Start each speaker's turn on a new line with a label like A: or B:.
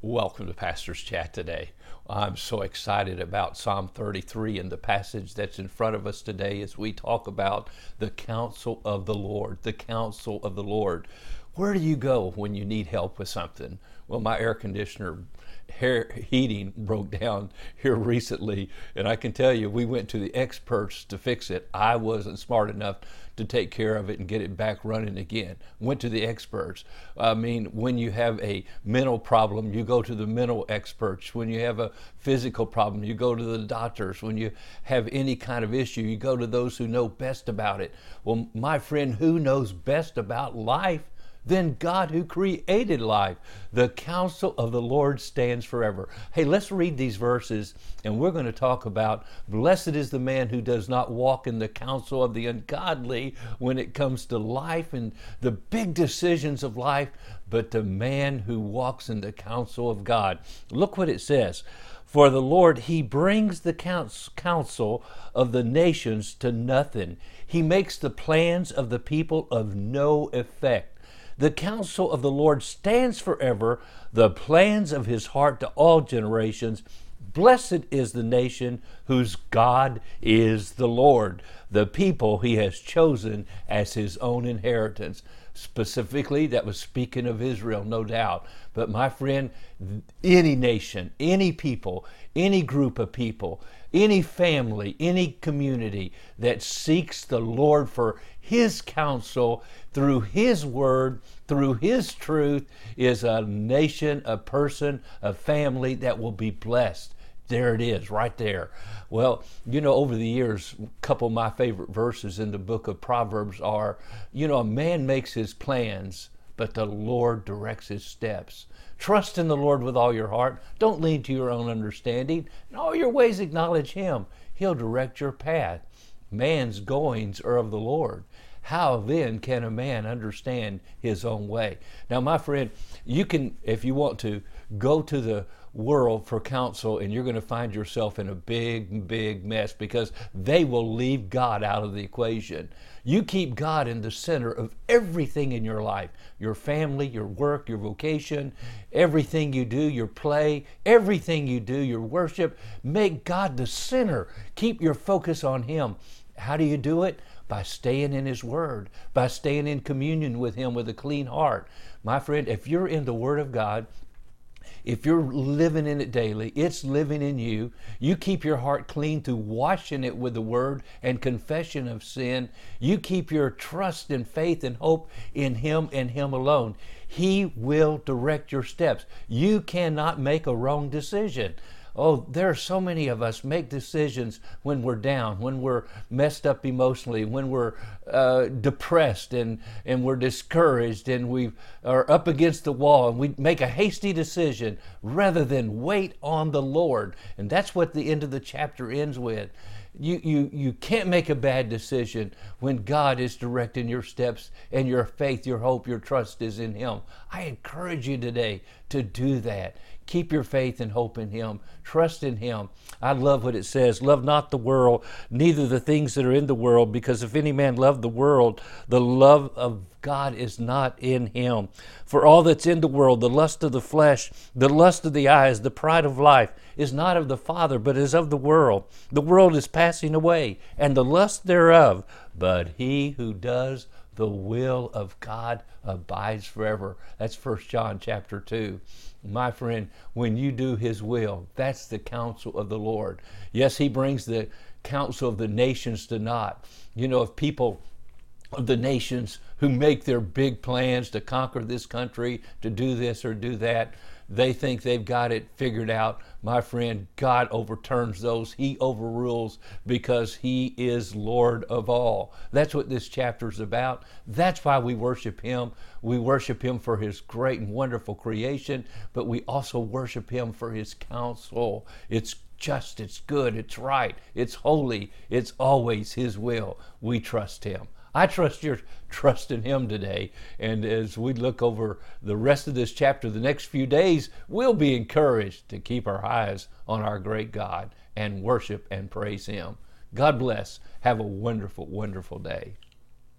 A: Welcome to Pastor's Chat today. I'm so excited about Psalm 33 and the passage that's in front of us today as we talk about the counsel of the Lord. The counsel of the Lord. Where do you go when you need help with something? Well, my air conditioner hair heating broke down here recently, and I can tell you, we went to the experts to fix it. I wasn't smart enough to take care of it and get it back running again. Went to the experts. I mean, when you have a mental problem, you go to the mental experts. When you have a physical problem, you go to the doctors. When you have any kind of issue, you go to those who know best about it. Well, my friend, who knows best about life? Than God who created life. The counsel of the Lord stands forever. Hey, let's read these verses and we're going to talk about blessed is the man who does not walk in the counsel of the ungodly when it comes to life and the big decisions of life, but the man who walks in the counsel of God. Look what it says. For the Lord, He brings the counsel of the nations to nothing. He makes the plans of the people of no effect. The counsel of the Lord stands forever, the plans of his heart to all generations. Blessed is the nation whose God is the Lord, the people he has chosen as his own inheritance. Specifically, that was speaking of Israel, no doubt. But my friend, any nation, any people, any group of people, any family, any community that seeks the Lord for his counsel through His Word, through His truth, is a nation, a person, a family that will be blessed. There it is, right there. Well, you know, over the years, a couple of my favorite verses in the book of Proverbs are, you know, a man makes his plans, but the Lord directs his steps. Trust in the Lord with all your heart. Don't lean to your own understanding. In all your ways, acknowledge Him. He'll direct your path. Man's goings are of the Lord. How then can a man understand his own way? Now, my friend, you can, if you want to, go to the world for counsel and you're going to find yourself in a big, big mess because they will leave God out of the equation. You keep God in the center of everything in your life your family, your work, your vocation, everything you do, your play, everything you do, your worship. Make God the center. Keep your focus on Him. How do you do it? By staying in His Word, by staying in communion with Him with a clean heart. My friend, if you're in the Word of God, if you're living in it daily, it's living in you. You keep your heart clean through washing it with the word and confession of sin. You keep your trust and faith and hope in Him and Him alone. He will direct your steps. You cannot make a wrong decision. Oh, there are so many of us make decisions when we're down, when we're messed up emotionally, when we're uh, depressed and, and we're discouraged and we are up against the wall and we make a hasty decision rather than wait on the Lord. And that's what the end of the chapter ends with. You, you, you can't make a bad decision when God is directing your steps and your faith, your hope, your trust is in Him. I encourage you today to do that. Keep your faith and hope in Him. Trust in Him. I love what it says Love not the world, neither the things that are in the world, because if any man love the world, the love of God is not in him. For all that's in the world, the lust of the flesh, the lust of the eyes, the pride of life, is not of the Father, but is of the world. The world is passing away, and the lust thereof. But he who does the will of God abides forever. That's First John chapter 2. My friend, when you do his will, that's the counsel of the Lord. Yes, he brings the counsel of the nations to naught. You know, if people of the nations who make their big plans to conquer this country, to do this or do that, they think they've got it figured out. My friend, God overturns those. He overrules because He is Lord of all. That's what this chapter is about. That's why we worship Him. We worship Him for His great and wonderful creation, but we also worship Him for His counsel. It's just, it's good, it's right, it's holy, it's always His will. We trust Him. I trust your trust in Him today. And as we look over the rest of this chapter, the next few days, we'll be encouraged to keep our eyes on our great God and worship and praise Him. God bless. Have a wonderful, wonderful day.